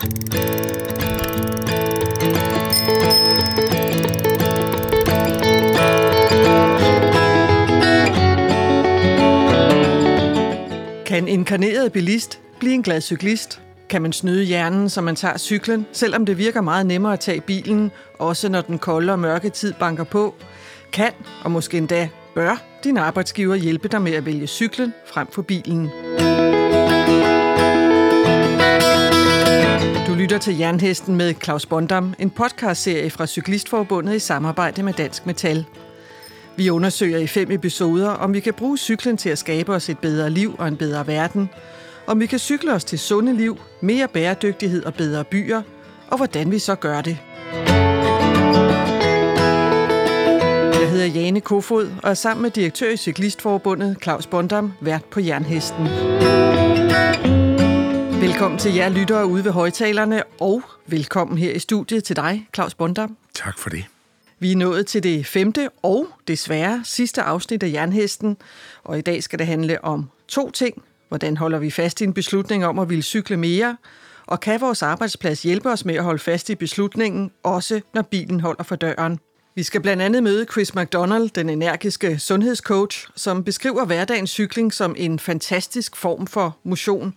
Kan en inkarneret bilist blive en glad cyklist? Kan man snyde hjernen, så man tager cyklen, selvom det virker meget nemmere at tage bilen, også når den kolde og mørke tid banker på? Kan, og måske endda bør, din arbejdsgiver hjælpe dig med at vælge cyklen frem for bilen? Lytter til Jernhesten med Claus Bondam, en podcastserie fra Cyklistforbundet i samarbejde med Dansk Metal. Vi undersøger i fem episoder, om vi kan bruge cyklen til at skabe os et bedre liv og en bedre verden, om vi kan cykle os til sunde liv, mere bæredygtighed og bedre byer, og hvordan vi så gør det. Jeg hedder Jane Kofod og er sammen med direktør i Cyklistforbundet Claus Bondam vært på Jernhesten. Velkommen til jer lyttere ude ved højtalerne, og velkommen her i studiet til dig, Claus Bondam. Tak for det. Vi er nået til det femte og desværre sidste afsnit af Jernhesten, og i dag skal det handle om to ting. Hvordan holder vi fast i en beslutning om at ville cykle mere? Og kan vores arbejdsplads hjælpe os med at holde fast i beslutningen, også når bilen holder for døren? Vi skal blandt andet møde Chris McDonald, den energiske sundhedscoach, som beskriver hverdagens cykling som en fantastisk form for motion.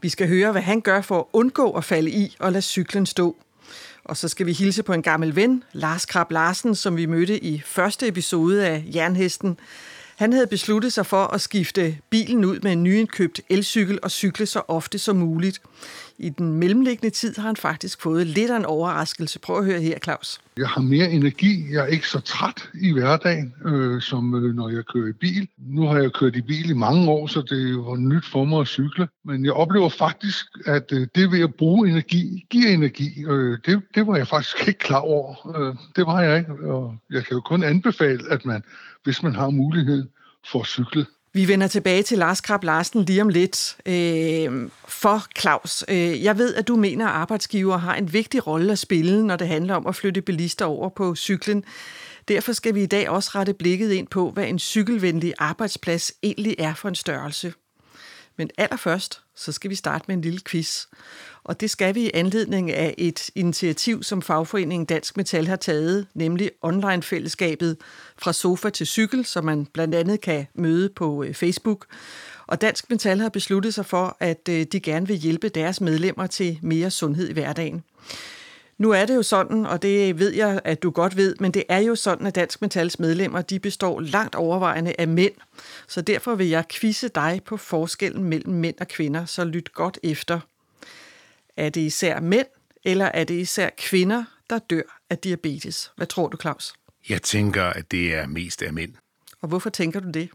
Vi skal høre, hvad han gør for at undgå at falde i og lade cyklen stå. Og så skal vi hilse på en gammel ven, Lars Krab Larsen, som vi mødte i første episode af Jernhesten. Han havde besluttet sig for at skifte bilen ud med en nyindkøbt elcykel og cykle så ofte som muligt. I den mellemliggende tid har han faktisk fået lidt af en overraskelse. Prøv at høre her, Claus. Jeg har mere energi. Jeg er ikke så træt i hverdagen, øh, som øh, når jeg kører i bil. Nu har jeg kørt i bil i mange år, så det var nyt for mig at cykle. Men jeg oplever faktisk, at øh, det ved at bruge energi, giver energi. Øh, det, det var jeg faktisk ikke klar over. Øh, det var jeg ikke. Og jeg kan jo kun anbefale, at man, hvis man har mulighed, får cyklet. cykle vi vender tilbage til Lars Krab Larsen lige om lidt. Øh, for Claus, øh, jeg ved, at du mener, at arbejdsgiver har en vigtig rolle at spille, når det handler om at flytte bilister over på cyklen. Derfor skal vi i dag også rette blikket ind på, hvad en cykelvenlig arbejdsplads egentlig er for en størrelse. Men allerførst, så skal vi starte med en lille quiz. Og det skal vi i anledning af et initiativ, som fagforeningen Dansk Metal har taget, nemlig online-fællesskabet fra sofa til cykel, som man blandt andet kan møde på øh, Facebook. Og Dansk Metal har besluttet sig for, at øh, de gerne vil hjælpe deres medlemmer til mere sundhed i hverdagen. Nu er det jo sådan, og det ved jeg, at du godt ved, men det er jo sådan, at Dansk Metals medlemmer, de består langt overvejende af mænd. Så derfor vil jeg quizze dig på forskellen mellem mænd og kvinder, så lyt godt efter. Er det især mænd, eller er det især kvinder, der dør af diabetes? Hvad tror du, Claus? Jeg tænker, at det er mest af mænd. Og hvorfor tænker du det?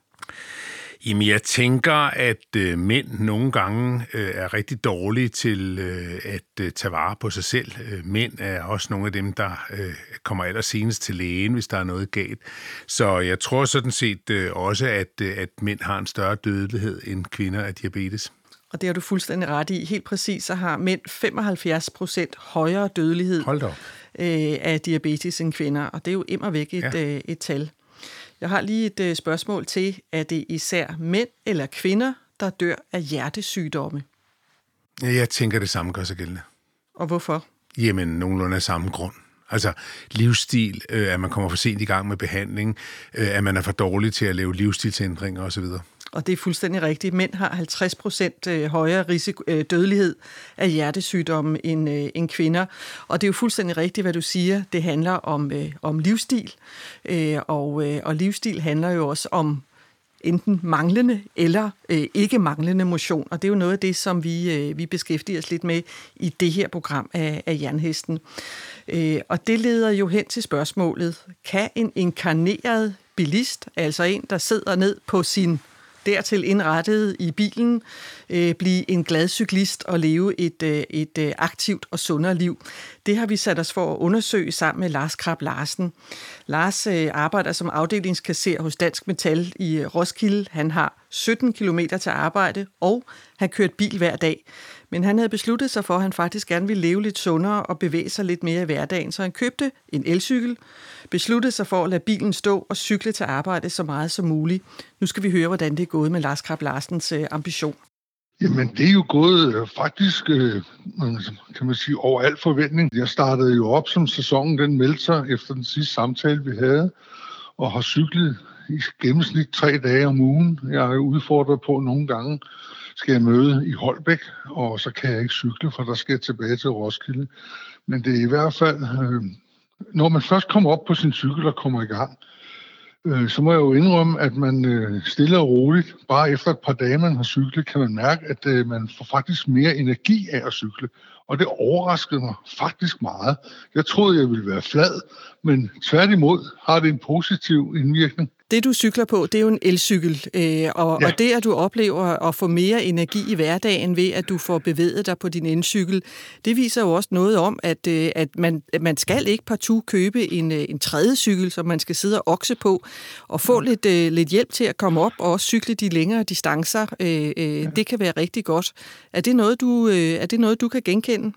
Jamen, jeg tænker, at øh, mænd nogle gange øh, er rigtig dårlige til øh, at øh, tage vare på sig selv. Øh, mænd er også nogle af dem, der øh, kommer allersenest til lægen, hvis der er noget galt. Så jeg tror sådan set øh, også, at, øh, at mænd har en større dødelighed end kvinder af diabetes. Og det har du fuldstændig ret i. Helt præcis så har mænd 75 procent højere dødelighed øh, af diabetes end kvinder. Og det er jo immer væk et, ja. øh, et tal. Jeg har lige et øh, spørgsmål til. Er det især mænd eller kvinder, der dør af hjertesygdomme? Jeg tænker, det samme gør sig gældende. Og hvorfor? Jamen, nogenlunde af samme grund. Altså livsstil, øh, at man kommer for sent i gang med behandling, øh, at man er for dårlig til at lave livsstilsændringer osv og det er fuldstændig rigtigt. Mænd har 50 procent øh, højere risiko, øh, dødelighed af hjertesygdomme end, øh, end kvinder. Og det er jo fuldstændig rigtigt, hvad du siger. Det handler om, om livsstil, og, og livsstil handler jo også om enten manglende eller øh, ikke manglende motion. Og det er jo noget af det, som vi, øh, vi beskæftiger os lidt med i det her program af, af Jernhesten. Øh, og det leder jo hen til spørgsmålet, kan en inkarneret bilist, altså en, der sidder ned på sin dertil indrettet i bilen, øh, blive en glad cyklist og leve et, øh, et øh, aktivt og sundere liv. Det har vi sat os for at undersøge sammen med Lars Krab Larsen. Lars øh, arbejder som afdelingskasser hos Dansk Metal i øh, Roskilde. Han har 17 km til arbejde, og han kørt bil hver dag. Men han havde besluttet sig for, at han faktisk gerne ville leve lidt sundere og bevæge sig lidt mere i hverdagen. Så han købte en elcykel, besluttede sig for at lade bilen stå og cykle til arbejde så meget som muligt. Nu skal vi høre, hvordan det er gået med Lars Krab Larsens øh, ambition. Jamen, det er jo gået øh, faktisk, øh, kan man sige, over al forventning. Jeg startede jo op, som sæsonen den meldte sig efter den sidste samtale, vi havde, og har cyklet i gennemsnit tre dage om ugen. Jeg er udfordret på nogle gange, skal jeg møde i Holbæk, og så kan jeg ikke cykle, for der skal jeg tilbage til Roskilde. Men det er i hvert fald, øh, når man først kommer op på sin cykel og kommer i gang, øh, så må jeg jo indrømme, at man øh, stille og roligt, bare efter et par dage, man har cyklet, kan man mærke, at øh, man får faktisk mere energi af at cykle. Og det overraskede mig faktisk meget. Jeg troede, jeg ville være flad, men tværtimod har det en positiv indvirkning. Det, du cykler på, det er jo en elcykel, øh, og, ja. og det, at du oplever at få mere energi i hverdagen ved, at du får bevæget dig på din elcykel, det viser jo også noget om, at, øh, at, man, at man skal ikke partout købe en, øh, en tredje cykel, som man skal sidde og okse på, og få mm. lidt, øh, lidt hjælp til at komme op og også cykle de længere distancer. Øh, øh, ja. Det kan være rigtig godt. Er det noget, du, øh, er det noget, du kan genkende?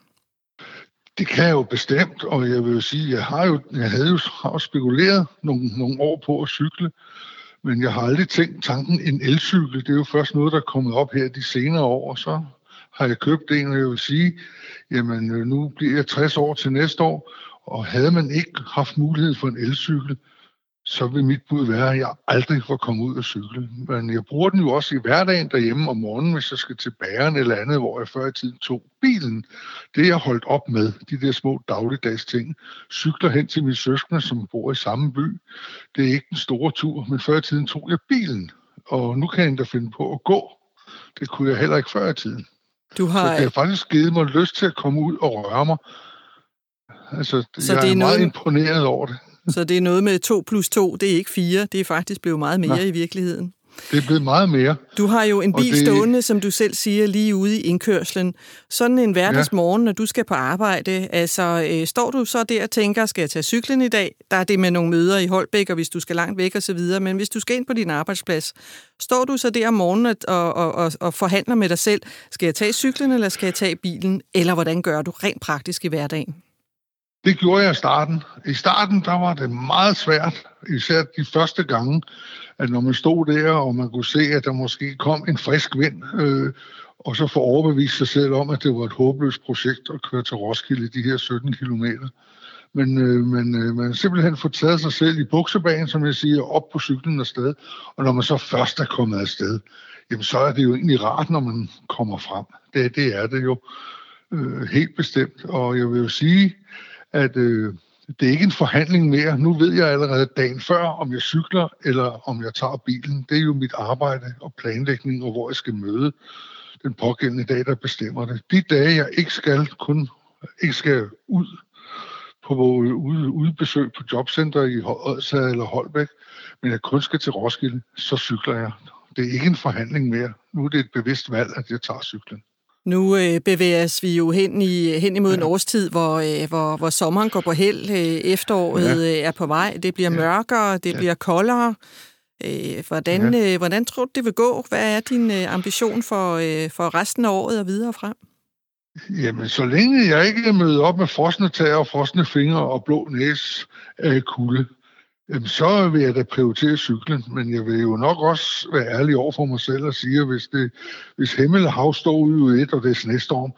Det kan jeg jo bestemt, og jeg vil jo sige, jeg har jo, jeg havde jo har spekuleret nogle, nogle år på at cykle, men jeg har aldrig tænkt tanken en elcykel. Det er jo først noget, der er kommet op her de senere år, og så har jeg købt en, og jeg vil sige, jamen øh, nu bliver jeg 60 år til næste år, og havde man ikke haft mulighed for en elcykel, så vil mit bud være, at jeg aldrig får komme ud og cykle. Men jeg bruger den jo også i hverdagen derhjemme om morgenen, hvis jeg skal til bageren eller andet, hvor jeg før i tiden tog bilen. Det er jeg holdt op med, de der små dagligdags ting. Cykler hen til mine søskende, som bor i samme by. Det er ikke en stor tur, men før i tiden tog jeg bilen. Og nu kan jeg endda finde på at gå. Det kunne jeg heller ikke før i tiden. Du har... Så det har faktisk givet mig lyst til at komme ud og røre mig. Altså, så jeg det er, er meget noget... imponeret over det. Så det er noget med 2 plus 2, det er ikke 4, det er faktisk blevet meget mere ja. i virkeligheden. Det er blevet meget mere. Du har jo en bil det... stående, som du selv siger, lige ude i indkørslen. Sådan en hverdagsmorgen, ja. når du skal på arbejde, altså øh, står du så der og tænker, skal jeg tage cyklen i dag? Der er det med nogle møder i Holbæk, og hvis du skal langt væk og så videre. Men hvis du skal ind på din arbejdsplads, står du så der om morgenen og, og, og, og forhandler med dig selv, skal jeg tage cyklen, eller skal jeg tage bilen? Eller hvordan gør du rent praktisk i hverdagen? Det gjorde jeg i starten. I starten, der var det meget svært, især de første gange, at når man stod der, og man kunne se, at der måske kom en frisk vind, øh, og så få overbevist sig selv om, at det var et håbløst projekt at køre til Roskilde de her 17 kilometer. Men, øh, men øh, man simpelthen får taget sig selv i buksebanen, som jeg siger, op på cyklen afsted. Og når man så først er kommet afsted, jamen så er det jo egentlig rart, når man kommer frem. Det, det er det jo øh, helt bestemt. Og jeg vil jo sige, at øh, det er ikke en forhandling mere. Nu ved jeg allerede dagen før, om jeg cykler eller om jeg tager bilen. Det er jo mit arbejde og planlægning, og hvor jeg skal møde den pågældende dag, der bestemmer det. De dage, jeg ikke skal, kun ikke skal ud på ude, besøg på jobcenter i Odsad eller Holbæk, men jeg kun skal til Roskilde, så cykler jeg. Det er ikke en forhandling mere. Nu er det et bevidst valg, at jeg tager cyklen. Nu øh, bevæger vi jo hen, i, hen imod ja. en årstid, hvor, øh, hvor, hvor sommeren går på held, øh, efteråret ja. øh, er på vej, det bliver ja. mørkere, det ja. bliver koldere. Øh, hvordan, ja. øh, hvordan tror du, det vil gå? Hvad er din øh, ambition for, øh, for resten af året og videre frem? Jamen, så længe jeg ikke er mødt op med frosne tæer og frosne fingre og blå næse af kulde, Jamen, så vil jeg da prioritere cyklen, men jeg vil jo nok også være ærlig over for mig selv og sige, at hvis, det, hvis himmel og hav står ude i et, og det er snestorm,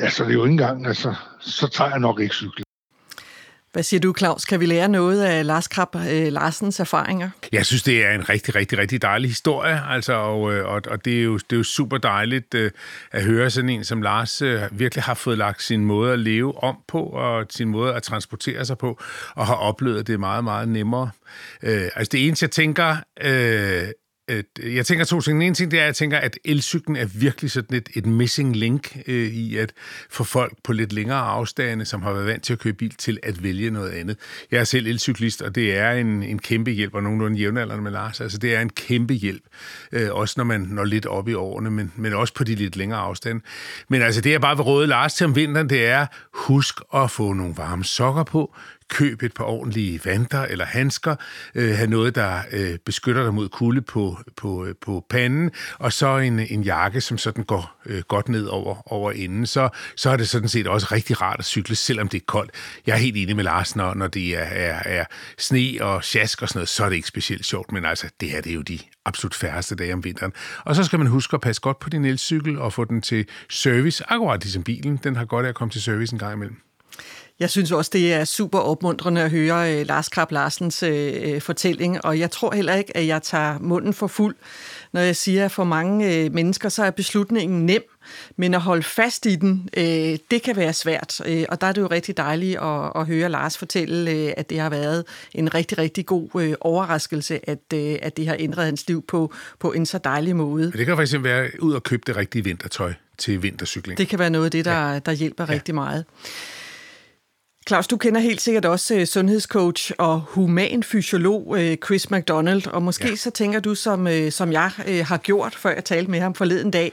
ja, så er det jo ikke engang, altså, så tager jeg nok ikke cyklen. Hvad siger du, Claus? Kan vi lære noget af Lars Krab øh, Larsens erfaringer? Jeg synes, det er en rigtig, rigtig, rigtig dejlig historie, altså, og, øh, og, og det, er jo, det er jo super dejligt øh, at høre sådan en, som Lars øh, virkelig har fået lagt sin måde at leve om på, og sin måde at transportere sig på, og har oplevet det meget, meget nemmere. Øh, altså det eneste, jeg tænker, øh, Øh, jeg tænker to ting. Den ene ting, det er, at jeg tænker, at elcyklen er virkelig sådan et, et missing link øh, i at få folk på lidt længere afstande, som har været vant til at køre bil, til at vælge noget andet. Jeg er selv elcyklist, og det er en, en kæmpe hjælp, og nogenlunde jævnaldrende med Lars. Altså, det er en kæmpe hjælp, øh, også når man når lidt op i årene, men, men også på de lidt længere afstande. Men altså, det jeg bare vil råde Lars til om vinteren, det er, husk at få nogle varme sokker på, køb et par ordentlige vanter eller handsker, øh, have noget, der øh, beskytter dig mod kulde på, på, øh, på panden, og så en, en jakke, som sådan går øh, godt ned over, over enden, så, så er det sådan set også rigtig rart at cykle, selvom det er koldt. Jeg er helt enig med Lars, når, når det er, er, er sne og sjask og sådan noget, så er det ikke specielt sjovt, men altså, det her det er jo de absolut færreste dage om vinteren. Og så skal man huske at passe godt på din elcykel og få den til service, akkurat ligesom bilen. Den har godt af at komme til service en gang imellem. Jeg synes også, det er super opmuntrende at høre uh, Lars Krab Larsens uh, fortælling, og jeg tror heller ikke, at jeg tager munden for fuld, når jeg siger, at for mange mennesker, så er beslutningen nem, men at holde fast i den, det kan være svært. Og der er det jo rigtig dejligt at, at høre Lars fortælle, at det har været en rigtig, rigtig god overraskelse, at, at det har ændret hans liv på, på en så dejlig måde. Det kan faktisk være ud og købe det rigtige vintertøj til vintercykling. Det kan være noget af det, der, ja. der hjælper ja. rigtig meget. Claus, du kender helt sikkert også uh, sundhedscoach og human fysiolog uh, Chris McDonald, og måske ja. så tænker du, som, uh, som jeg uh, har gjort, før jeg talte med ham forleden dag,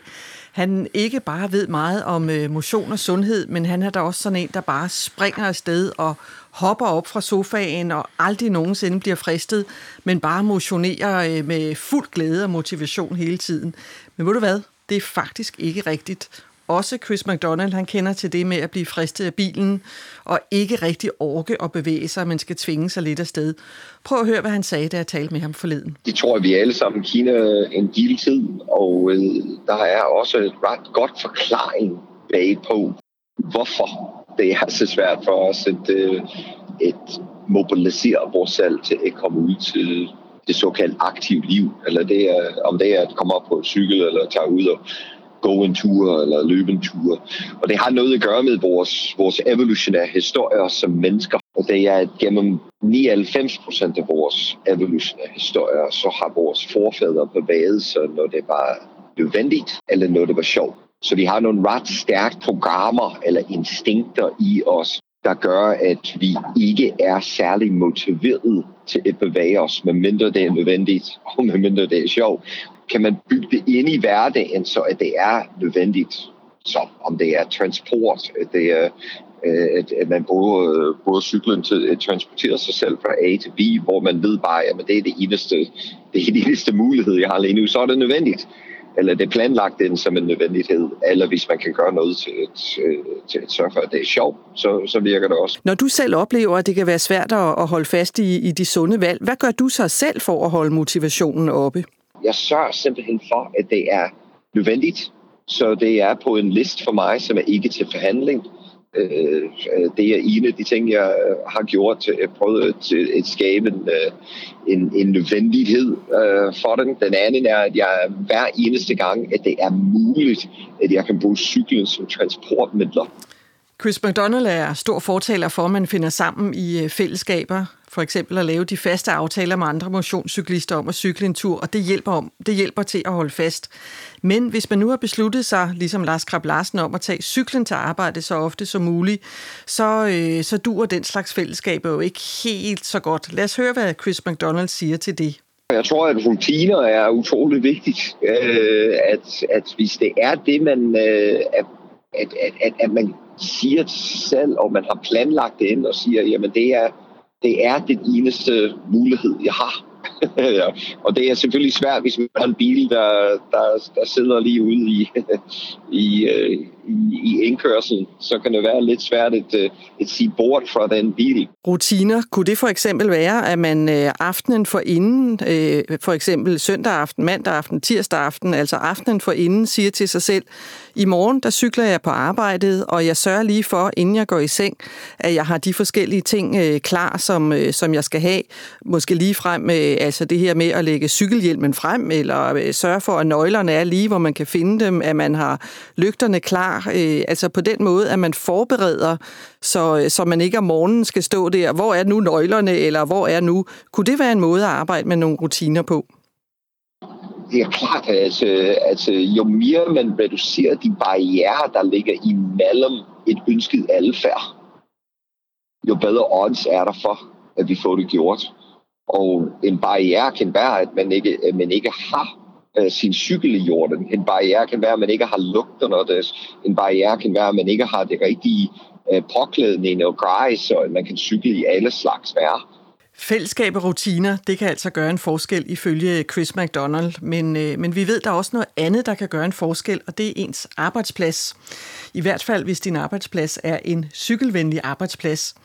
han ikke bare ved meget om uh, motion og sundhed, men han er da også sådan en, der bare springer afsted og hopper op fra sofaen og aldrig nogensinde bliver fristet, men bare motionerer uh, med fuld glæde og motivation hele tiden. Men ved du hvad? Det er faktisk ikke rigtigt også Chris McDonald, han kender til det med at blive fristet af bilen, og ikke rigtig orke at bevæge sig, men skal tvinge sig lidt afsted. Prøv at høre, hvad han sagde, da jeg talte med ham forleden. Det tror jeg, vi alle sammen kender en del tid, og øh, der er også et ret godt forklaring bag på, hvorfor det er så svært for os at, øh, at mobilisere vores selv til at komme ud til det såkaldt aktive liv, eller det er, om det er at komme op på en cykel, eller tage ud og gå en tur eller løbe en tur. Og det har noget at gøre med vores, vores evolutionære historier som mennesker. Og det er, at gennem 99 procent af vores evolutionære historier, så har vores forfædre bevæget sig, når det var nødvendigt, eller når det var sjovt. Så vi har nogle ret stærke programmer eller instinkter i os, der gør, at vi ikke er særlig motiveret til at bevæge os, medmindre det er nødvendigt, og medmindre det er sjovt. Kan man bygge det ind i hverdagen, så at det er nødvendigt. Så om det er transport, at, det er, øh, at, at man bruger, bruger cyklen til at transportere sig selv fra A til B, hvor man ved bare, at det er det eneste, det er det eneste mulighed, jeg har lige nu, så er det nødvendigt eller det er planlagt ind som en nødvendighed, eller hvis man kan gøre noget til at, til at sørge for, at det er sjovt, så, så virker det også. Når du selv oplever, at det kan være svært at holde fast i, i de sunde valg, hvad gør du så selv for at holde motivationen oppe? jeg sørger simpelthen for, at det er nødvendigt. Så det er på en liste for mig, som er ikke til forhandling. Øh, øh, det er en af de ting, jeg øh, har gjort til at at, skabe en, øh, en, en nødvendighed øh, for den. Den anden er, at jeg hver eneste gang, at det er muligt, at jeg kan bruge cyklen som transportmidler. Chris McDonald er stor fortaler for, at man finder sammen i øh, fællesskaber for eksempel at lave de faste aftaler med andre motionscyklister om at cykle en tur, og det hjælper, om, det hjælper til at holde fast. Men hvis man nu har besluttet sig, ligesom Lars Krab Larsen, om at tage cyklen til arbejde så ofte som muligt, så, øh, så duer den slags fællesskab jo ikke helt så godt. Lad os høre, hvad Chris McDonald siger til det. Jeg tror, at rutiner er utrolig vigtigt. Øh, at, at hvis det er det, man, øh, at, at, at, at man siger selv, og man har planlagt det ind og siger, jamen det er, det er den eneste mulighed, jeg har. ja. Og det er selvfølgelig svært, hvis man har en bil, der, der, der sidder lige ude i, i, øh, i, i så kan det være lidt svært at, øh, at sige bort fra den bil. Rutiner, kunne det for eksempel være, at man øh, aftenen for inden, øh, for eksempel søndag aften, mandag aften, tirsdag aften, altså aftenen for inden, siger til sig selv, i morgen der cykler jeg på arbejdet, og jeg sørger lige for, inden jeg går i seng, at jeg har de forskellige ting klar, som, som jeg skal have. Måske lige frem, altså det her med at lægge cykelhjelmen frem, eller sørge for, at nøglerne er lige, hvor man kan finde dem, at man har lygterne klar, klar, øh, altså på den måde, at man forbereder, så, øh, så man ikke om morgenen skal stå der, hvor er nu nøglerne, eller hvor er nu... Kunne det være en måde at arbejde med nogle rutiner på? Det er klart, at, øh, at øh, jo mere man reducerer de barriere, der ligger imellem et ønsket adfærd, jo bedre odds er der for, at vi får det gjort. Og en barriere kan være, at man ikke, at man ikke har øh, sin cykel i jorden. En barriere kan være, at man ikke har lugterne. Det. En barriere kan være, at man ikke har det rigtige øh, påklædning og grej, så man kan cykle i alle slags vejr. Fællesskab og rutiner, det kan altså gøre en forskel ifølge Chris McDonald, men, øh, men vi ved, der er også noget andet, der kan gøre en forskel, og det er ens arbejdsplads. I hvert fald, hvis din arbejdsplads er en cykelvenlig arbejdsplads.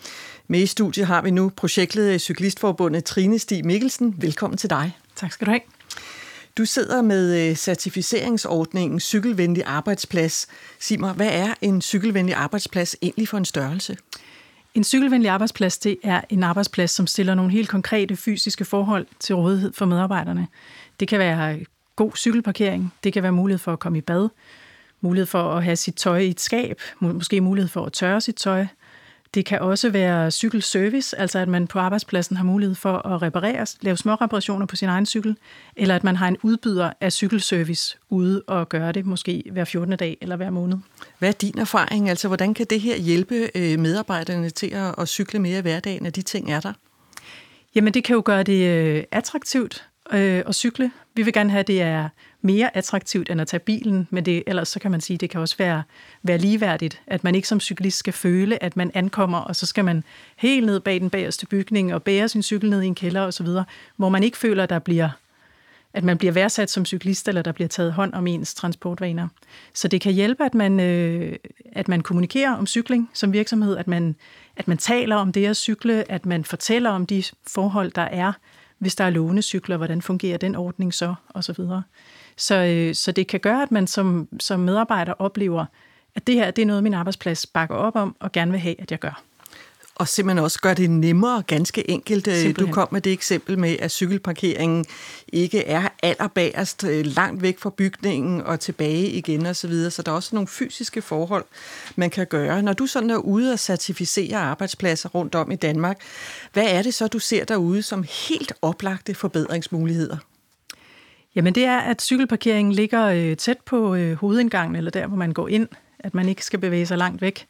Med i studiet har vi nu projektleder i Cyklistforbundet Trine Stig Mikkelsen. Velkommen til dig. Tak skal du have. Du sidder med øh, certificeringsordningen Cykelvenlig Arbejdsplads. Sig mig, hvad er en cykelvenlig arbejdsplads egentlig for en størrelse? En cykelvenlig arbejdsplads, det er en arbejdsplads, som stiller nogle helt konkrete fysiske forhold til rådighed for medarbejderne. Det kan være øh, god cykelparkering, det kan være mulighed for at komme i bad, mulighed for at have sit tøj i et skab, måske mulighed for at tørre sit tøj, det kan også være cykelservice, altså at man på arbejdspladsen har mulighed for at reparere, lave små reparationer på sin egen cykel, eller at man har en udbyder af cykelservice ude og gøre det måske hver 14. dag eller hver måned. Hvad er din erfaring? Altså, hvordan kan det her hjælpe øh, medarbejderne til at cykle mere i hverdagen, at de ting er der? Jamen, det kan jo gøre det øh, attraktivt øh, at cykle. Vi vil gerne have, at det er mere attraktivt end at tage bilen, men det, ellers så kan man sige, at det kan også være, være ligeværdigt, at man ikke som cyklist skal føle, at man ankommer, og så skal man helt ned bag den bagerste bygning og bære sin cykel ned i en kælder osv., hvor man ikke føler, at der bliver at man bliver værdsat som cyklist, eller der bliver taget hånd om ens transportvaner. Så det kan hjælpe, at man, øh, at man kommunikerer om cykling som virksomhed, at man, at man taler om det at cykle, at man fortæller om de forhold, der er, hvis der er lånecykler, hvordan fungerer den ordning så, og så øh, så det kan gøre, at man som, som medarbejder oplever, at det her det er noget, min arbejdsplads bakker op om og gerne vil have, at jeg gør. Og simpelthen også gør det nemmere, ganske enkelt. Øh, simpelthen. Du kom med det eksempel med, at cykelparkeringen ikke er allerbagerst øh, langt væk fra bygningen og tilbage igen osv., så, videre. så der er også nogle fysiske forhold, man kan gøre. Når du sådan er ude og certificere arbejdspladser rundt om i Danmark, hvad er det så, du ser derude som helt oplagte forbedringsmuligheder? Jamen det er, at cykelparkeringen ligger øh, tæt på øh, hovedindgangen, eller der, hvor man går ind, at man ikke skal bevæge sig langt væk.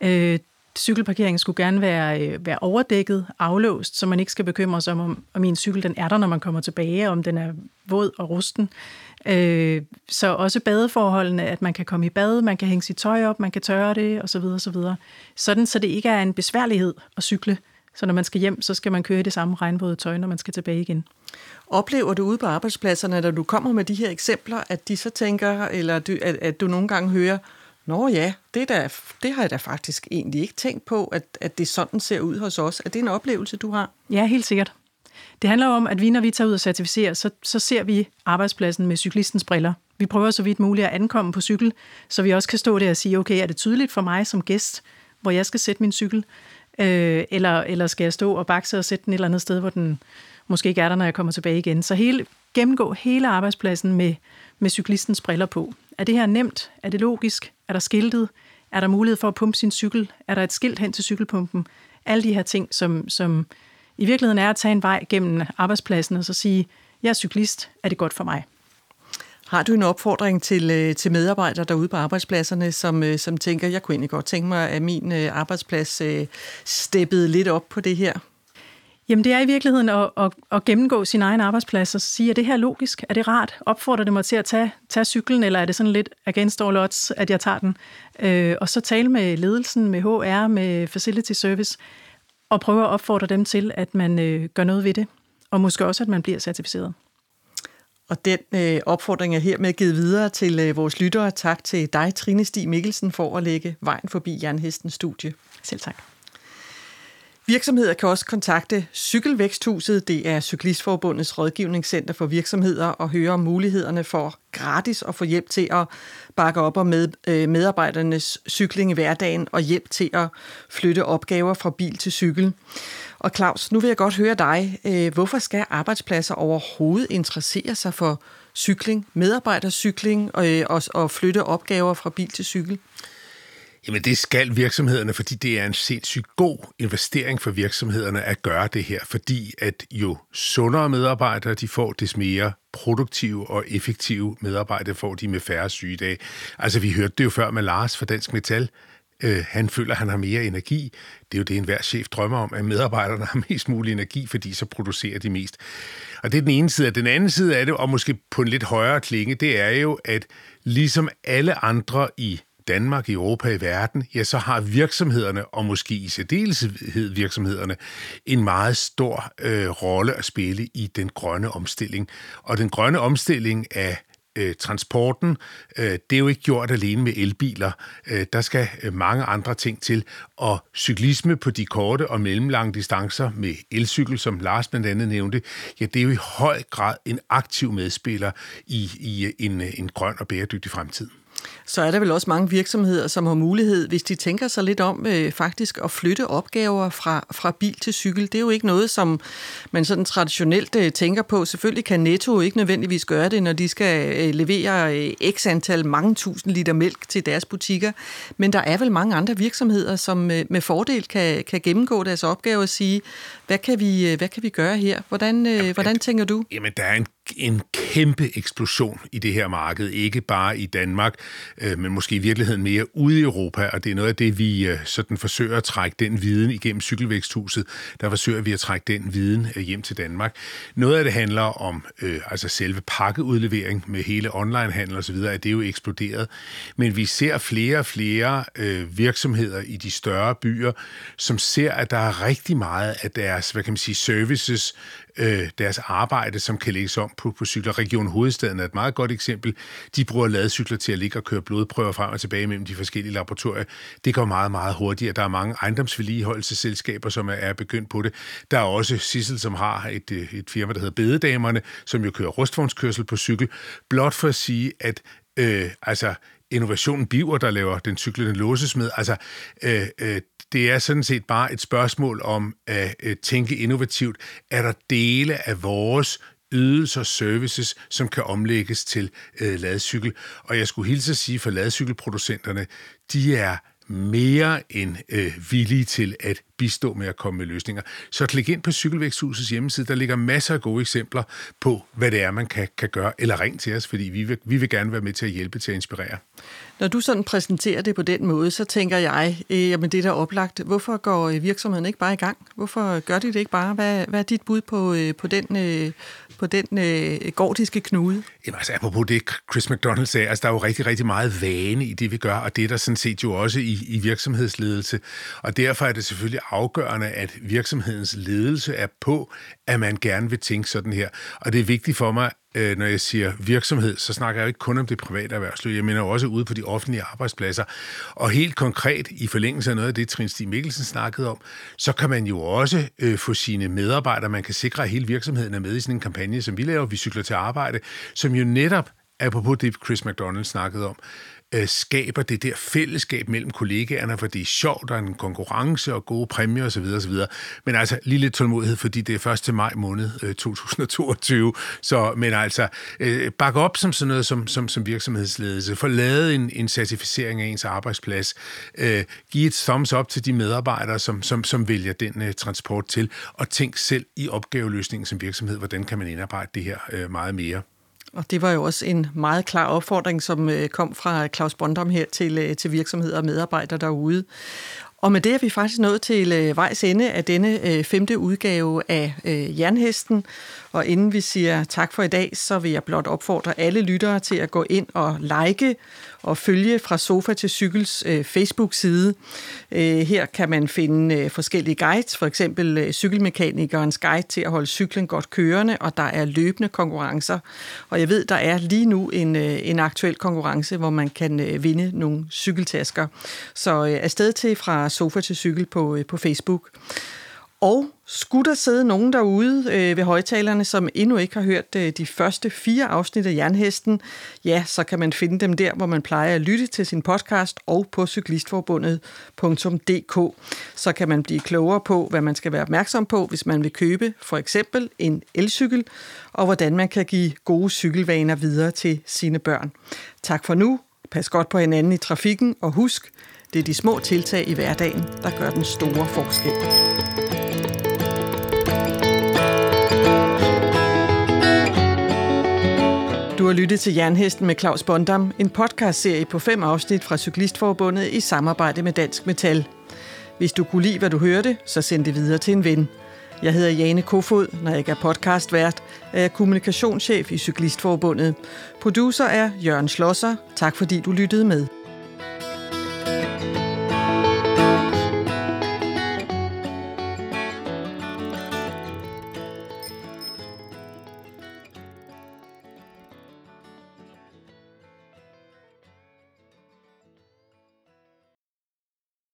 Øh, cykelparkeringen skulle gerne være, øh, være overdækket, aflåst, så man ikke skal bekymre sig om, om, om min cykel den er der, når man kommer tilbage, om den er våd og rusten. Øh, så også badeforholdene, at man kan komme i bad, man kan hænge sit tøj op, man kan tørre det, osv. osv. Sådan, så det ikke er en besværlighed at cykle. Så når man skal hjem, så skal man køre i det samme regnvåde tøj, når man skal tilbage igen. Oplever du ude på arbejdspladserne, når du kommer med de her eksempler, at de så tænker, eller du, at, at du nogle gange hører, Nå ja, det, der, det har jeg da faktisk egentlig ikke tænkt på, at, at det sådan ser ud hos os. Er det en oplevelse, du har? Ja, helt sikkert. Det handler om, at vi, når vi tager ud og certificerer, så, så ser vi arbejdspladsen med cyklistens briller. Vi prøver så vidt muligt at ankomme på cykel, så vi også kan stå der og sige, okay, er det tydeligt for mig som gæst, hvor jeg skal sætte min cykel? Øh, eller, eller skal jeg stå og bakse og sætte den et eller andet sted, hvor den måske ikke er der, når jeg kommer tilbage igen. Så hele, gennemgå hele arbejdspladsen med, med cyklistens briller på. Er det her nemt? Er det logisk? Er der skiltet? Er der mulighed for at pumpe sin cykel? Er der et skilt hen til cykelpumpen? Alle de her ting, som, som i virkeligheden er at tage en vej gennem arbejdspladsen og så sige, jeg er cyklist, er det godt for mig? Har du en opfordring til, øh, til medarbejdere derude på arbejdspladserne, som, øh, som tænker, jeg kunne egentlig godt tænke mig, at min øh, arbejdsplads steppede lidt op på det her? Jamen det er i virkeligheden at, at, at gennemgå sin egen arbejdsplads og sige, er det her logisk? Er det rart? Opfordrer det mig til at tage, tage cyklen, eller er det sådan lidt against all odds, at jeg tager den? Øh, og så tale med ledelsen, med HR, med facility service, og prøve at opfordre dem til, at man øh, gør noget ved det, og måske også, at man bliver certificeret. Og den øh, opfordring er hermed givet videre til øh, vores lyttere. Tak til dig, Trine Stig Mikkelsen, for at lægge vejen forbi Jernhestens studie. Selv tak. Virksomheder kan også kontakte Cykelvæksthuset. Det er Cyklistforbundets rådgivningscenter for virksomheder og høre om mulighederne for gratis at få hjælp til at bakke op om med, øh, medarbejdernes cykling i hverdagen og hjælp til at flytte opgaver fra bil til cykel. Og Claus, nu vil jeg godt høre dig. Øh, hvorfor skal arbejdspladser overhovedet interessere sig for cykling, medarbejdercykling og, og, og flytte opgaver fra bil til cykel? Jamen det skal virksomhederne, fordi det er en sindssygt god investering for virksomhederne at gøre det her, fordi at jo sundere medarbejdere de får, des mere produktive og effektive medarbejdere får de med færre sygedage. Altså vi hørte det jo før med Lars fra Dansk Metal. Øh, han føler, at han har mere energi. Det er jo det, enhver chef drømmer om, at medarbejderne har mest mulig energi, fordi så producerer de mest. Og det er den ene side. Den anden side af det, og måske på en lidt højere klinge, det er jo, at ligesom alle andre i Danmark, i Europa, i verden, ja, så har virksomhederne, og måske i særdeleshed virksomhederne, en meget stor øh, rolle at spille i den grønne omstilling. Og den grønne omstilling af øh, transporten, øh, det er jo ikke gjort alene med elbiler. Øh, der skal øh, mange andre ting til. Og cyklisme på de korte og mellemlange distancer med elcykel, som Lars blandt andet nævnte, ja, det er jo i høj grad en aktiv medspiller i, i øh, en, øh, en grøn og bæredygtig fremtid så er der vel også mange virksomheder, som har mulighed, hvis de tænker sig lidt om, øh, faktisk at flytte opgaver fra, fra bil til cykel. Det er jo ikke noget, som man sådan traditionelt øh, tænker på. Selvfølgelig kan Netto ikke nødvendigvis gøre det, når de skal øh, levere øh, x antal mange tusind liter mælk til deres butikker. Men der er vel mange andre virksomheder, som øh, med fordel kan, kan gennemgå deres opgaver og sige, hvad kan vi, øh, hvad kan vi gøre her? Hvordan, øh, jamen, hvordan tænker du? Jamen, der er en, en kæmpe eksplosion i det her marked, ikke bare i Danmark, øh, men måske i virkeligheden mere ude i Europa, og det er noget af det, vi øh, sådan forsøger at trække den viden igennem cykelvæksthuset, der forsøger vi at trække den viden øh, hjem til Danmark. Noget af det handler om øh, altså selve pakkeudlevering med hele onlinehandel osv., at det er jo eksploderet, men vi ser flere og flere øh, virksomheder i de større byer, som ser, at der er rigtig meget af deres, hvad kan man sige, services, øh, deres arbejde, som kan lægges om på, på cykler. Region Hovedstaden er et meget godt eksempel. De bruger ladcykler til at ligge og køre blodprøver frem og tilbage mellem de forskellige laboratorier. Det går meget, meget hurtigt, der er mange ejendomsvedligeholdelsesselskaber, som er, er begyndt på det. Der er også Sissel, som har et, øh, et firma, der hedder Bededamerne, som jo kører rustvognskørsel på cykel. Blot for at sige, at øh, altså, innovationen Biver, der laver den cyklende låsesmed. Altså, øh, øh, det er sådan set bare et spørgsmål om at øh, tænke innovativt. Er der dele af vores ydelser og services, som kan omlægges til øh, ladcykel? Og jeg skulle hilse at sige, for ladcykelproducenterne, de er mere end øh, villige til at bistå med at komme med løsninger. Så klik ind på Cykelvæksthusets hjemmeside. Der ligger masser af gode eksempler på, hvad det er, man kan, kan gøre. Eller ring til os, fordi vi vil, vi vil gerne være med til at hjælpe til at inspirere. Når du sådan præsenterer det på den måde, så tænker jeg, øh, jamen det der er oplagt, hvorfor går virksomheden ikke bare i gang? Hvorfor gør de det ikke bare? Hvad, hvad er dit bud på, øh, på den, øh, på den øh, gordiske knude? Jamen altså, apropos det, Chris McDonald sagde, altså der er jo rigtig, rigtig meget vane i det, vi gør, og det er der sådan set jo også i, i virksomhedsledelse. Og derfor er det selvfølgelig afgørende, at virksomhedens ledelse er på, at man gerne vil tænke sådan her. Og det er vigtigt for mig, øh, når jeg siger virksomhed, så snakker jeg ikke kun om det private erhvervsliv. Jeg mener også ude på de offentlige arbejdspladser. Og helt konkret, i forlængelse af noget af det, Trine Stig Mikkelsen snakkede om, så kan man jo også øh, få sine medarbejdere, man kan sikre, at hele virksomheden er med i sådan en kampagne, som vi laver, Vi cykler til arbejde, som jo netop, apropos det Chris McDonald snakkede om, øh, skaber det der fællesskab mellem kollegaerne, for det er sjovt, der er en konkurrence og gode præmier osv. osv. Men altså, lige lidt tålmodighed, fordi det er 1. maj måned øh, 2022. Så, men altså, øh, bak op som sådan noget som, som, som virksomhedsledelse. Få lavet en, en certificering af ens arbejdsplads. Øh, giv et thumbs up til de medarbejdere, som, som, som vælger den øh, transport til. Og tænk selv i opgaveløsningen som virksomhed, hvordan kan man indarbejde det her øh, meget mere. Og det var jo også en meget klar opfordring, som øh, kom fra Claus Bondam her til, øh, til virksomheder og medarbejdere derude. Og med det er vi faktisk nået til øh, vejs ende af denne øh, femte udgave af Jernhesten. Og inden vi siger tak for i dag, så vil jeg blot opfordre alle lyttere til at gå ind og like og følge fra Sofa til Cykels øh, Facebook-side. Øh, her kan man finde øh, forskellige guides, for eksempel øh, guide til at holde cyklen godt kørende, og der er løbende konkurrencer. Og jeg ved, der er lige nu en, øh, en aktuel konkurrence, hvor man kan øh, vinde nogle cykeltasker. Så øh, afsted til fra Sofa til Cykel på, øh, på Facebook. Og skulle der sidde nogen derude øh, ved højtalerne, som endnu ikke har hørt øh, de første fire afsnit af Jernhesten, ja, så kan man finde dem der, hvor man plejer at lytte til sin podcast og på cyklistforbundet.dk. Så kan man blive klogere på, hvad man skal være opmærksom på, hvis man vil købe for eksempel en elcykel, og hvordan man kan give gode cykelvaner videre til sine børn. Tak for nu. Pas godt på hinanden i trafikken, og husk, det er de små tiltag i hverdagen, der gør den store forskel. Du har lyttet til Jernhesten med Claus Bondam, en podcastserie på fem afsnit fra Cyklistforbundet i samarbejde med Dansk Metal. Hvis du kunne lide, hvad du hørte, så send det videre til en ven. Jeg hedder Jane Kofod, når jeg ikke er podcastvært, er jeg kommunikationschef i Cyklistforbundet. Producer er Jørgen Schlosser. Tak fordi du lyttede med.